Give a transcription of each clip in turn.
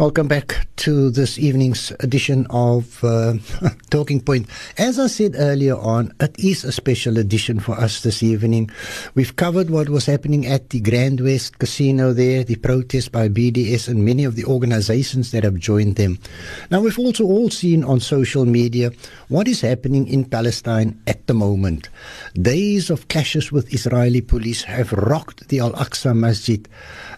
Welcome back to this evening's edition of uh, Talking Point. As I said earlier on, it is a special edition for us this evening. We've covered what was happening at the Grand West Casino there, the protest by BDS and many of the organizations that have joined them. Now, we've also all seen on social media what is happening in Palestine at the moment. Days of clashes with Israeli police have rocked the Al Aqsa Masjid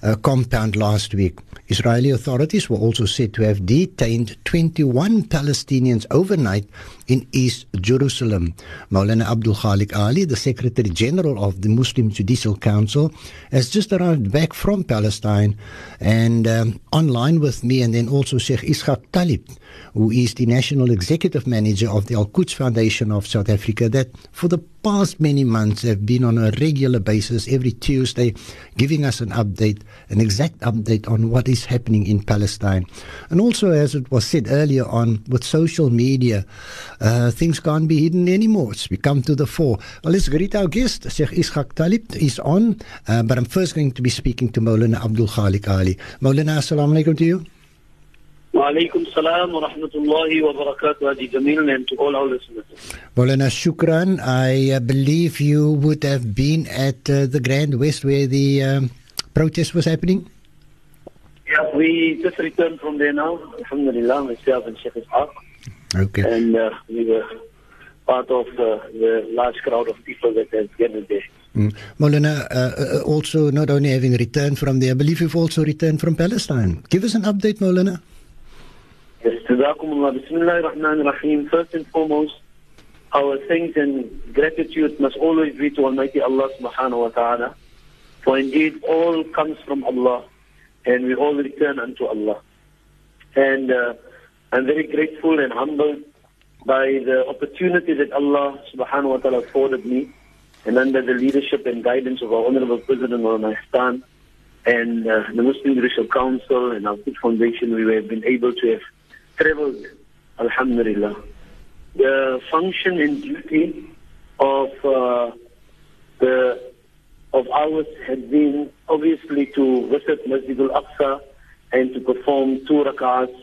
uh, compound last week. Israeli authorities were also said to have detained 21 Palestinians overnight in East Jerusalem. Maulana Abdul Khalik Ali, the Secretary General of the Muslim Judicial Council, has just arrived back from Palestine and um, online with me, and then also Sheikh Ishaq Talib, who is the National Executive Manager of the Al Quds Foundation of South Africa, that for the past many months have been on a regular basis every Tuesday giving us an update, an exact update on what is happening in Palestine. And also, as it was said earlier on, with social media, uh, things can't be hidden anymore. It's become to the fore. Well, let's greet our guest, Sheikh Ishaq Talib, is on, uh, but I'm first going to be speaking to Maulana Abdul Khalik Ali. Maulana, assalamu alaikum to you. وعليكم السلام ورحمة الله وبركاته هذه جميل and to all our listeners. Maulana Shukran, I uh, believe you would have been at uh, the Grand West where the um, protest was happening? Yeah, we just returned from there now, Alhamdulillah, myself and Sheikh Ishaq. Okay. And uh, we were part of uh, the large crowd of people that has gathered there. Mm. Maulana, uh, uh, also not only having returned from there, I believe you've also returned from Palestine. Give us an update, Maulana. Yes, Jazakumullah. Bismillah ar-Rahman ar-Rahim. First and foremost, our thanks and gratitude must always be to Almighty Allah subhanahu wa ta'ala. For indeed, all comes from Allah, and we all return unto Allah. And uh, I'm very grateful and humbled by the opportunity that Allah subhanahu wa ta'ala afforded me, and under the leadership and guidance of our Honorable President Maulana Ihsan, and uh, the Muslim Judicial Council and Al Quds Foundation, we have been able to have traveled, Alhamdulillah. The function and duty of uh, the of ours had been obviously to visit Masjid al-Aqsa and to perform two rak'ahs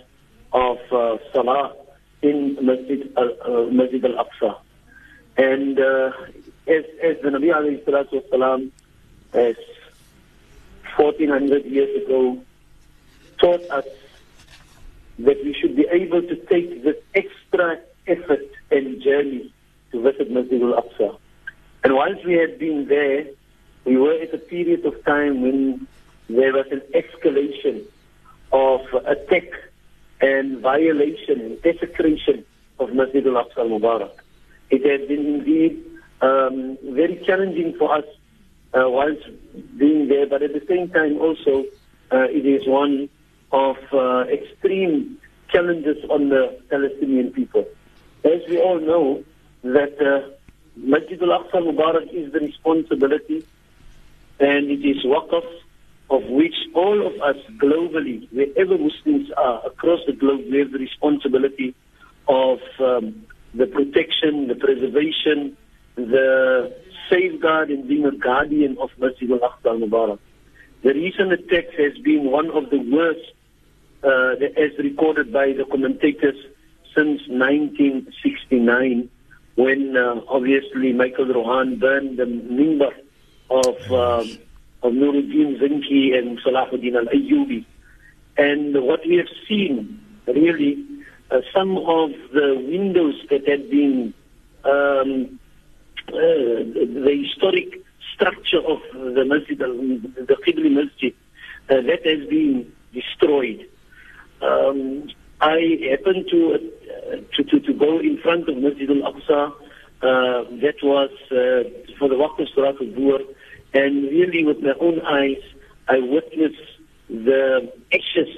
of uh, salah in Masjid, uh, Masjid al-Aqsa. And uh, as, as the Nabi alayhi salatu wasalam, as 1400 years ago, taught us that we should be able to take this extra effort and journey to visit Masjid al-Aqsa. And once we had been there, we were at a period of time when there was an escalation of attack and violation and desecration of Masjid al-Aqsa al-Mubarak. It has been indeed um, very challenging for us uh, whilst being there, but at the same time also uh, it is one of uh, extreme challenges on the Palestinian people. As we all know, that uh, Masjid al-Aqsa al-Mubarak is the responsibility and it is waqf of which all of us globally, wherever Muslims are across the globe, we have the responsibility of um, the protection, the preservation, the safeguard and being a guardian of Masjid al-Aqsa al-Mubarak. The recent attack has been one of the worst uh, as recorded by the commentators since 1969 when uh, obviously Michael Rohan burned the mimbar of, um, of Nuruddin Zinki and Salahuddin al-Ayyubi. And what we have seen, really, uh, some of the windows that had been um, uh, the historic structure of the masjid, the Qibli Masjid, uh, that has been destroyed. Um, I happened to, uh, to, to to go in front of Masjid al-Aqsa. Uh, that was uh, for the Waqf Surat al and really with my own eyes, I witnessed the ashes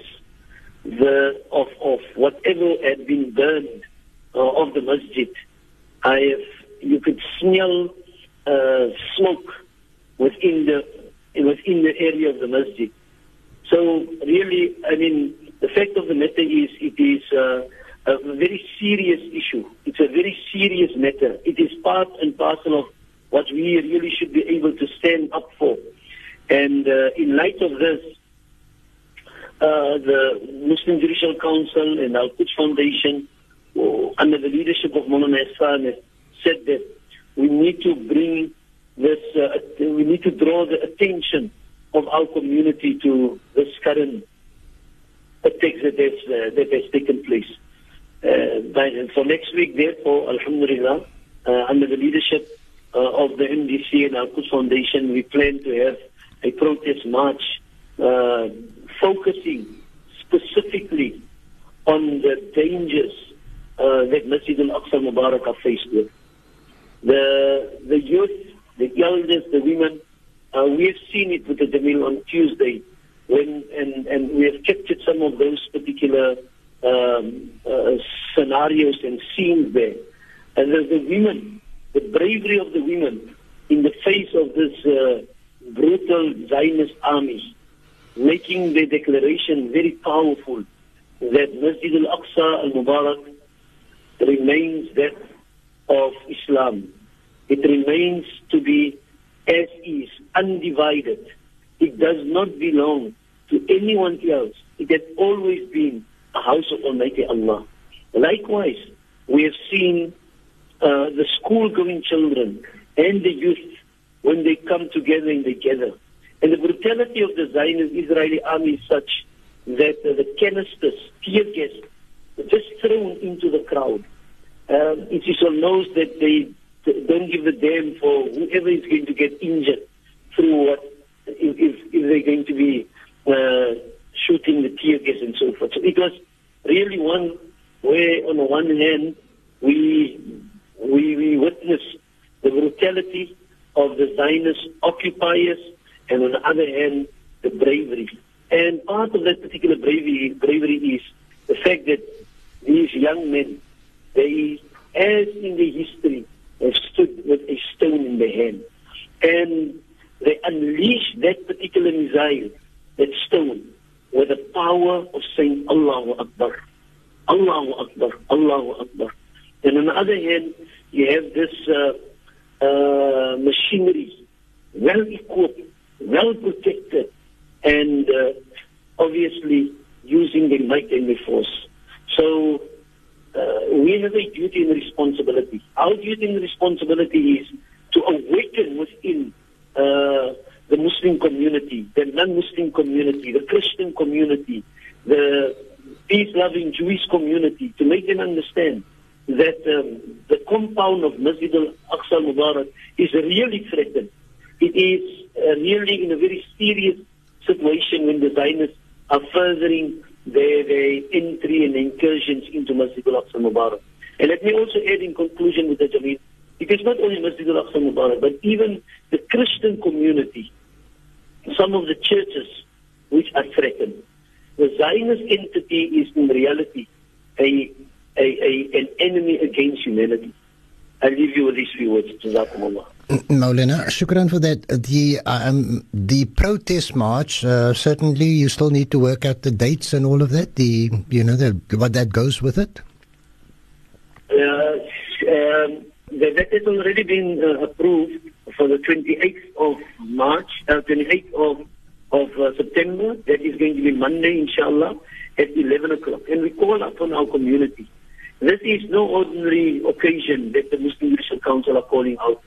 the of of whatever had been burned uh, of the masjid. I have, you could smell uh, smoke within the within the area of the masjid. So really, I mean, the fact of the matter is, it is uh, a very serious issue. It's a very serious matter. It is part and parcel of what we really should be able to stand up for. And uh, in light of this, uh, the Muslim Judicial Council and Al Quds Foundation, uh, under the leadership of Mona Hassan, said that we need to bring this, uh, we need to draw the attention of our community to this current attacks that has, uh, that has taken place. Uh, by, for next week, therefore, Alhamdulillah, uh, under the leadership uh, of the MJC and Al Quds Foundation, we plan to have a protest march uh, focusing specifically on the dangers uh, that Masjid al-Aqsa Mubarak are faced with. The, the youth, the elders, the women, uh, we have seen it with the Jamil on Tuesday, when and, and we have captured some of those particular um, uh, scenarios and scenes there. And there's the women, the bravery of the women in the face of this uh, brutal Zionist army, making the declaration very powerful that Masjid al-Aqsa al-Mubarak remains that of Islam. It remains to be as is, undivided. It does not belong to anyone else. It has always been a house of Almighty Allah. Likewise, we have seen uh, the school-going children and the youth when they come together and they gather. And the brutality of the Zionist Israeli army is such that uh, the canisters, tear gas, just thrown into the crowd. Um, it is all knows that they don't give a damn for whoever is going to get injured through what, if, if, if they're going to be uh, shooting the tear gas and so forth. So it was really one where, on the one hand, we we, we witnessed the brutality of the Zionist occupiers, and on the other hand, the bravery. And part of that particular bravery, bravery is the fact that these young men, they, as in the history, have stood with a stone in their hand. And they unleashed that particular missile, that stone, with the power of saying Allahu Akbar. Allahu Akbar, Allahu Akbar. And on the other hand, you have this uh, uh, machinery, well equipped, well protected, and uh, obviously using the might and the force. So uh, we have a duty and responsibility. Our duty and responsibility is to awaken within uh, the Muslim community, the non-Muslim community, the Christian community, the peace-loving Jewish community, to make them understand that um, the compound of Masjid al-Aqsa al-Mubarak is really threatened. It is uh, really in a very serious situation when the Zionists are furthering their, their entry and incursions into Masjid al-Aqsa al-Mubarak. And let me also add in conclusion with the Jamiel, it is not only Masjid al-Aqsa al-Mubarak, but even the Christian community, some of the churches which are threatened. The Zionist entity is in reality a a, a, an enemy against humanity. I'll leave you with these few words. Jazakumullah. Maulana, shukran for that. The um, the protest march uh, certainly you still need to work out the dates and all of that. The you know the, what that goes with it. Uh, um, that has already been uh, approved for the 28th of March, uh, 28th of of uh, September. That is going to be Monday, inshallah, at 11 o'clock. And we call upon our community this is no ordinary occasion that the Muslim Judicial Council are calling out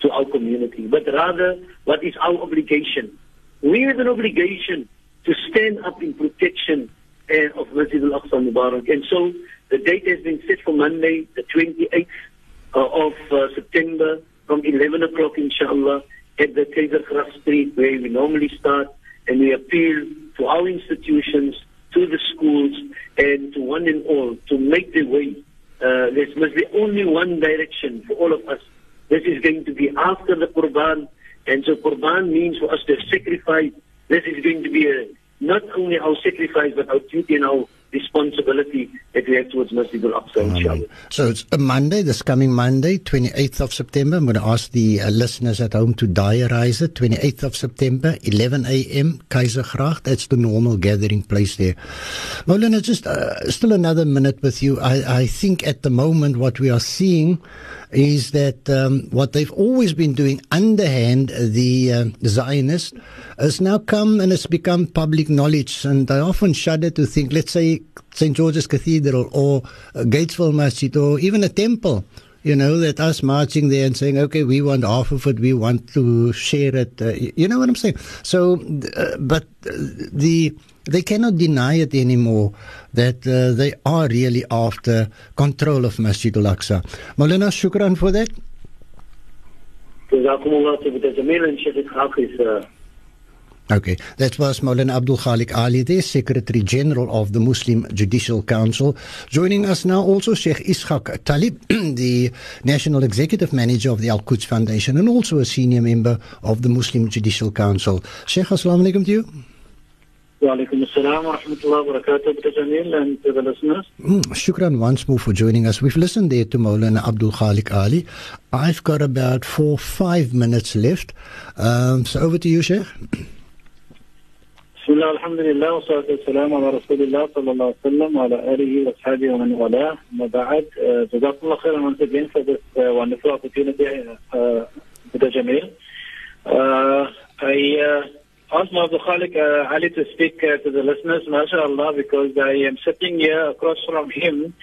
to our community, but rather what is our obligation. We have an obligation to stand up in protection uh, of Masjid al-Aqsa Mubarak. And so the date has been set for Monday, the 28th uh, of uh, September from 11 o'clock, inshallah, at the Kaiser Street where we normally start. And we appeal to our institutions to the schools and to one and all to make the way. Uh, there must be only one direction for all of us. This is going to be after the Qurban. And so Qurban means for us to sacrifice. This is going to be a, not only our sacrifice, but our duty and our responsibility that we have towards Masjid al-Aqsa, inshallah. So it's a Monday, this coming Monday, 28th of September. I'm going to ask the uh, listeners at home to diarize it. 28th of September, 11 a.m., Keizersgracht. That's the normal gathering place there. Maulana, just uh, still another minute with you. I, I think at the moment what we are seeing is that um, what they've always been doing underhand, the uh, Zionists, has now come and it's become public knowledge. And I often shudder to think, let's say, St. George's Cathedral or uh, Gatesville Masjid or even a temple you know, that us marching there and saying, okay, we want half of it, we want to share it. Uh, you know what I'm saying? So, uh, but uh, the they cannot deny it anymore that uh, they are really after control of Masjid al-Aqsa. Maulana, shukran for that. Okay, that was Maulana Abdul Khalik Ali, the Secretary General of the Muslim Judicial Council. Joining us now also Sheikh Ishaq Talib, the National Executive Manager of the Al Quds Foundation and also a senior member of the Muslim Judicial Council. Sheikh, assalamu alaikum to you. Walaikum assalam wa rahmatullahi wa barakatuh, Jamiel, and to the listeners. Mm, shukran once more for joining us. We've listened there to Maulana Abdul Khalik Ali. I've got about four, five minutes left. Um, so over to you, Sheikh. بسم الله الحمد لله والصلاة والسلام على رسول الله صلى الله عليه وسلم وعلى آله وأصحابه ومن والاه أما بعد جزاكم الله خيرا uh, wonderful opportunity uh, Mr. Jamil. Uh, I uh, asked Mr. Khalik uh, Ali to speak uh, to the listeners, mashallah, because I am sitting here across from him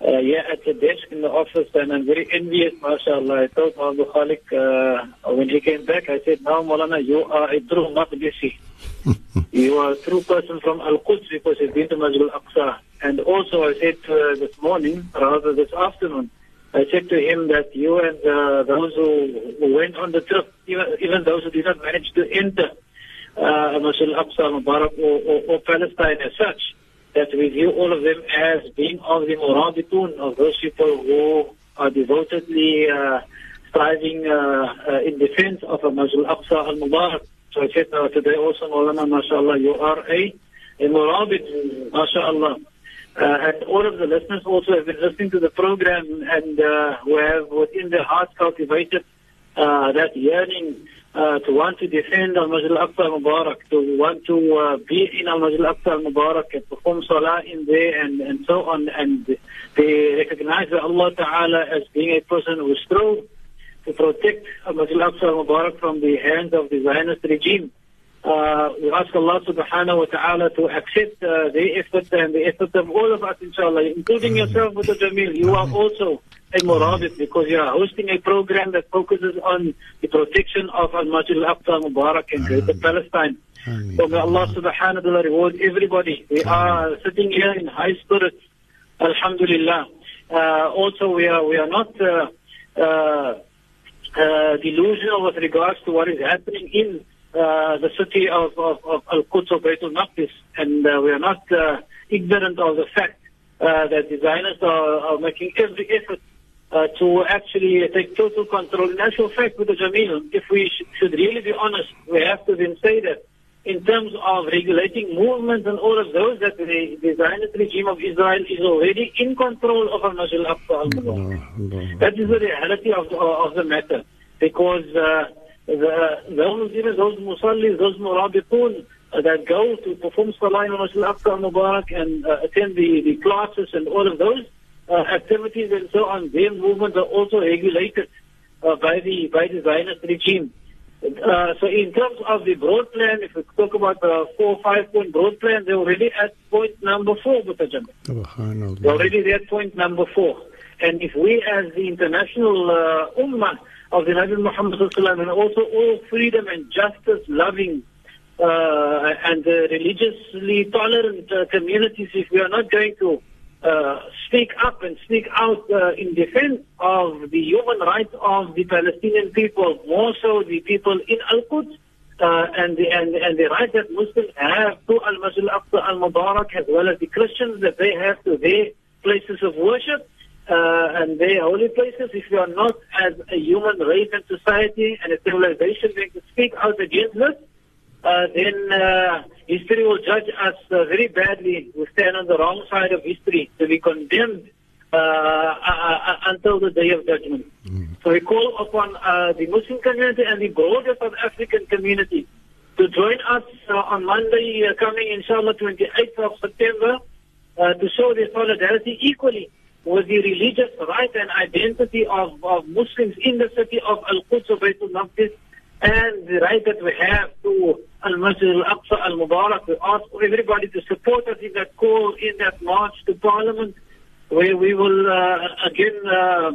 uh, here at the desk in the office and I'm very envious, mashallah. I told Mr. Khalik uh, when he came back, I said, now Molana, you are a true Maqdisi. you are a true person from Al Quds because you've been to Masjid Al Aqsa. And also, I said uh, this morning, rather this afternoon, I said to him that you and uh, those who, who went on the trip, even, even those who did not manage to enter uh, Masjid Al Aqsa, Mubarak, or, or, or Palestine as such, that we view all of them as being of the Murabitun, of those people who are devotedly uh, striving uh, uh, in defense of a Masjid Al Aqsa Al Mubarak. So I said uh, today also, Maulana, mashallah, you are a, a murabit, mashallah. Uh, and all of the listeners also have been listening to the program and uh, who have within their hearts cultivated uh, that yearning uh, to want to defend Al-Masjid Al-Aqsa Mubarak, to want to uh, be in Al-Masjid Al-Aqsa Mubarak and perform salah in there and, and so on. And they recognize that Allah Ta'ala as being a person who strove to protect Al-Masjid Al-Aqsa Mubarak from the hands of the Zionist regime. Uh, we ask Allah subhanahu wa ta'ala to accept uh, the effort and the effort of all of us, inshallah, including yourself, Mr. Jamiel. You are also a Murabit because you are hosting a program that focuses on the protection of Al-Masjid Al-Aqsa Mubarak and Greater Palestine. So may Allah subhanahu wa ta'ala reward everybody. We are sitting here in high spirits, alhamdulillah. Uh, also, we are, we are not uh, uh, uh, delusional with regards to what is happening in the city of, of, of Al-Quds or Baitul Maqdis. And uh, we are not uh, ignorant of the fact uh, that the Zionists are, are making every effort uh, to actually take total control. In actual fact, with the Jamiel, if we sh- should really be honest, we have to then say that in terms of regulating movements and all of those, that the, the Zionist regime of Israel is already in control of Al-Masjid al-Aqsa. That is the reality of, of the matter. Because uh, the, those, even those musallis, those murabitun uh, that go to perform salah in Masjid al-Aqsa al-Mubarak and uh, attend the, the classes and all of those uh, activities and so on, their movements are also regulated uh, by the by the Zionist regime. Uh, so in terms of the broad plan, if we talk about the four or five point broad plan, they're already at point number four, Mutajan. They're already at point number four. And if we as the international uh, ummah of the Nabi Muhammad and also all freedom and justice loving uh, and uh, religiously tolerant uh, communities, if we are not going to uh, speak up and speak out uh, in defense of the human rights of the Palestinian people, more so the people in Al-Quds, uh, and the and, and the right that Muslims have to Al-Masjid Al-Aqsa Al-Mubarak as well as the Christians that they have to their places of worship uh, and their holy places. If you are not as a human race and society and a civilization going to speak out against this, uh, then uh, history will judge us uh, very badly. We stand on the wrong side of history to be condemned uh, uh, uh, until the day of judgment. So we call upon uh, the Muslim community and the broader South African community to join us uh, on Monday uh, coming, inshallah, 28th of September, uh, to show their solidarity equally with the religious right and identity of, of Muslims in the city of Al-Quds of Baytul Maqdis and the right that we have to Al-Masjid Al-Aqsa Al-Mubarak. We ask everybody to support us in that call, in that march to Parliament, where we will uh, again uh,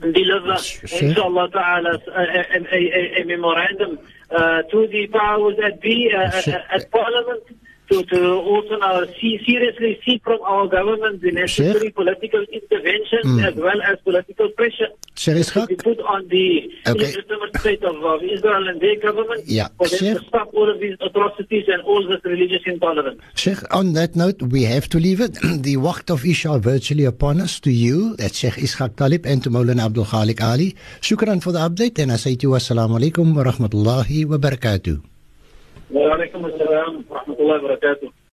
deliver, Sure. inshallah ta'ala, a, a, a, a memorandum uh, to the powers that be uh, at Parliament to, to also now see, seriously seek from our government the necessary Sheikh? political intervention Mm. as well as political pressure Sheikh to be put on the Okay. illegitimate state of, of Israel and their government Yeah. for them Sheikh? to stop all of these atrocities and all this religious intolerance. Sheikh, on that note, we have to leave it. the waqt of Isha virtually upon us. To you, that's Sheikh Ishaq Talib, and to Maulana Abdul Khalik Ali. Shukran for the update, and I say to you, Assalamu alaikum wa rahmatullahi wa barakatuh. Wa alaikum assalam wa rahmatullahi wa barakatuh.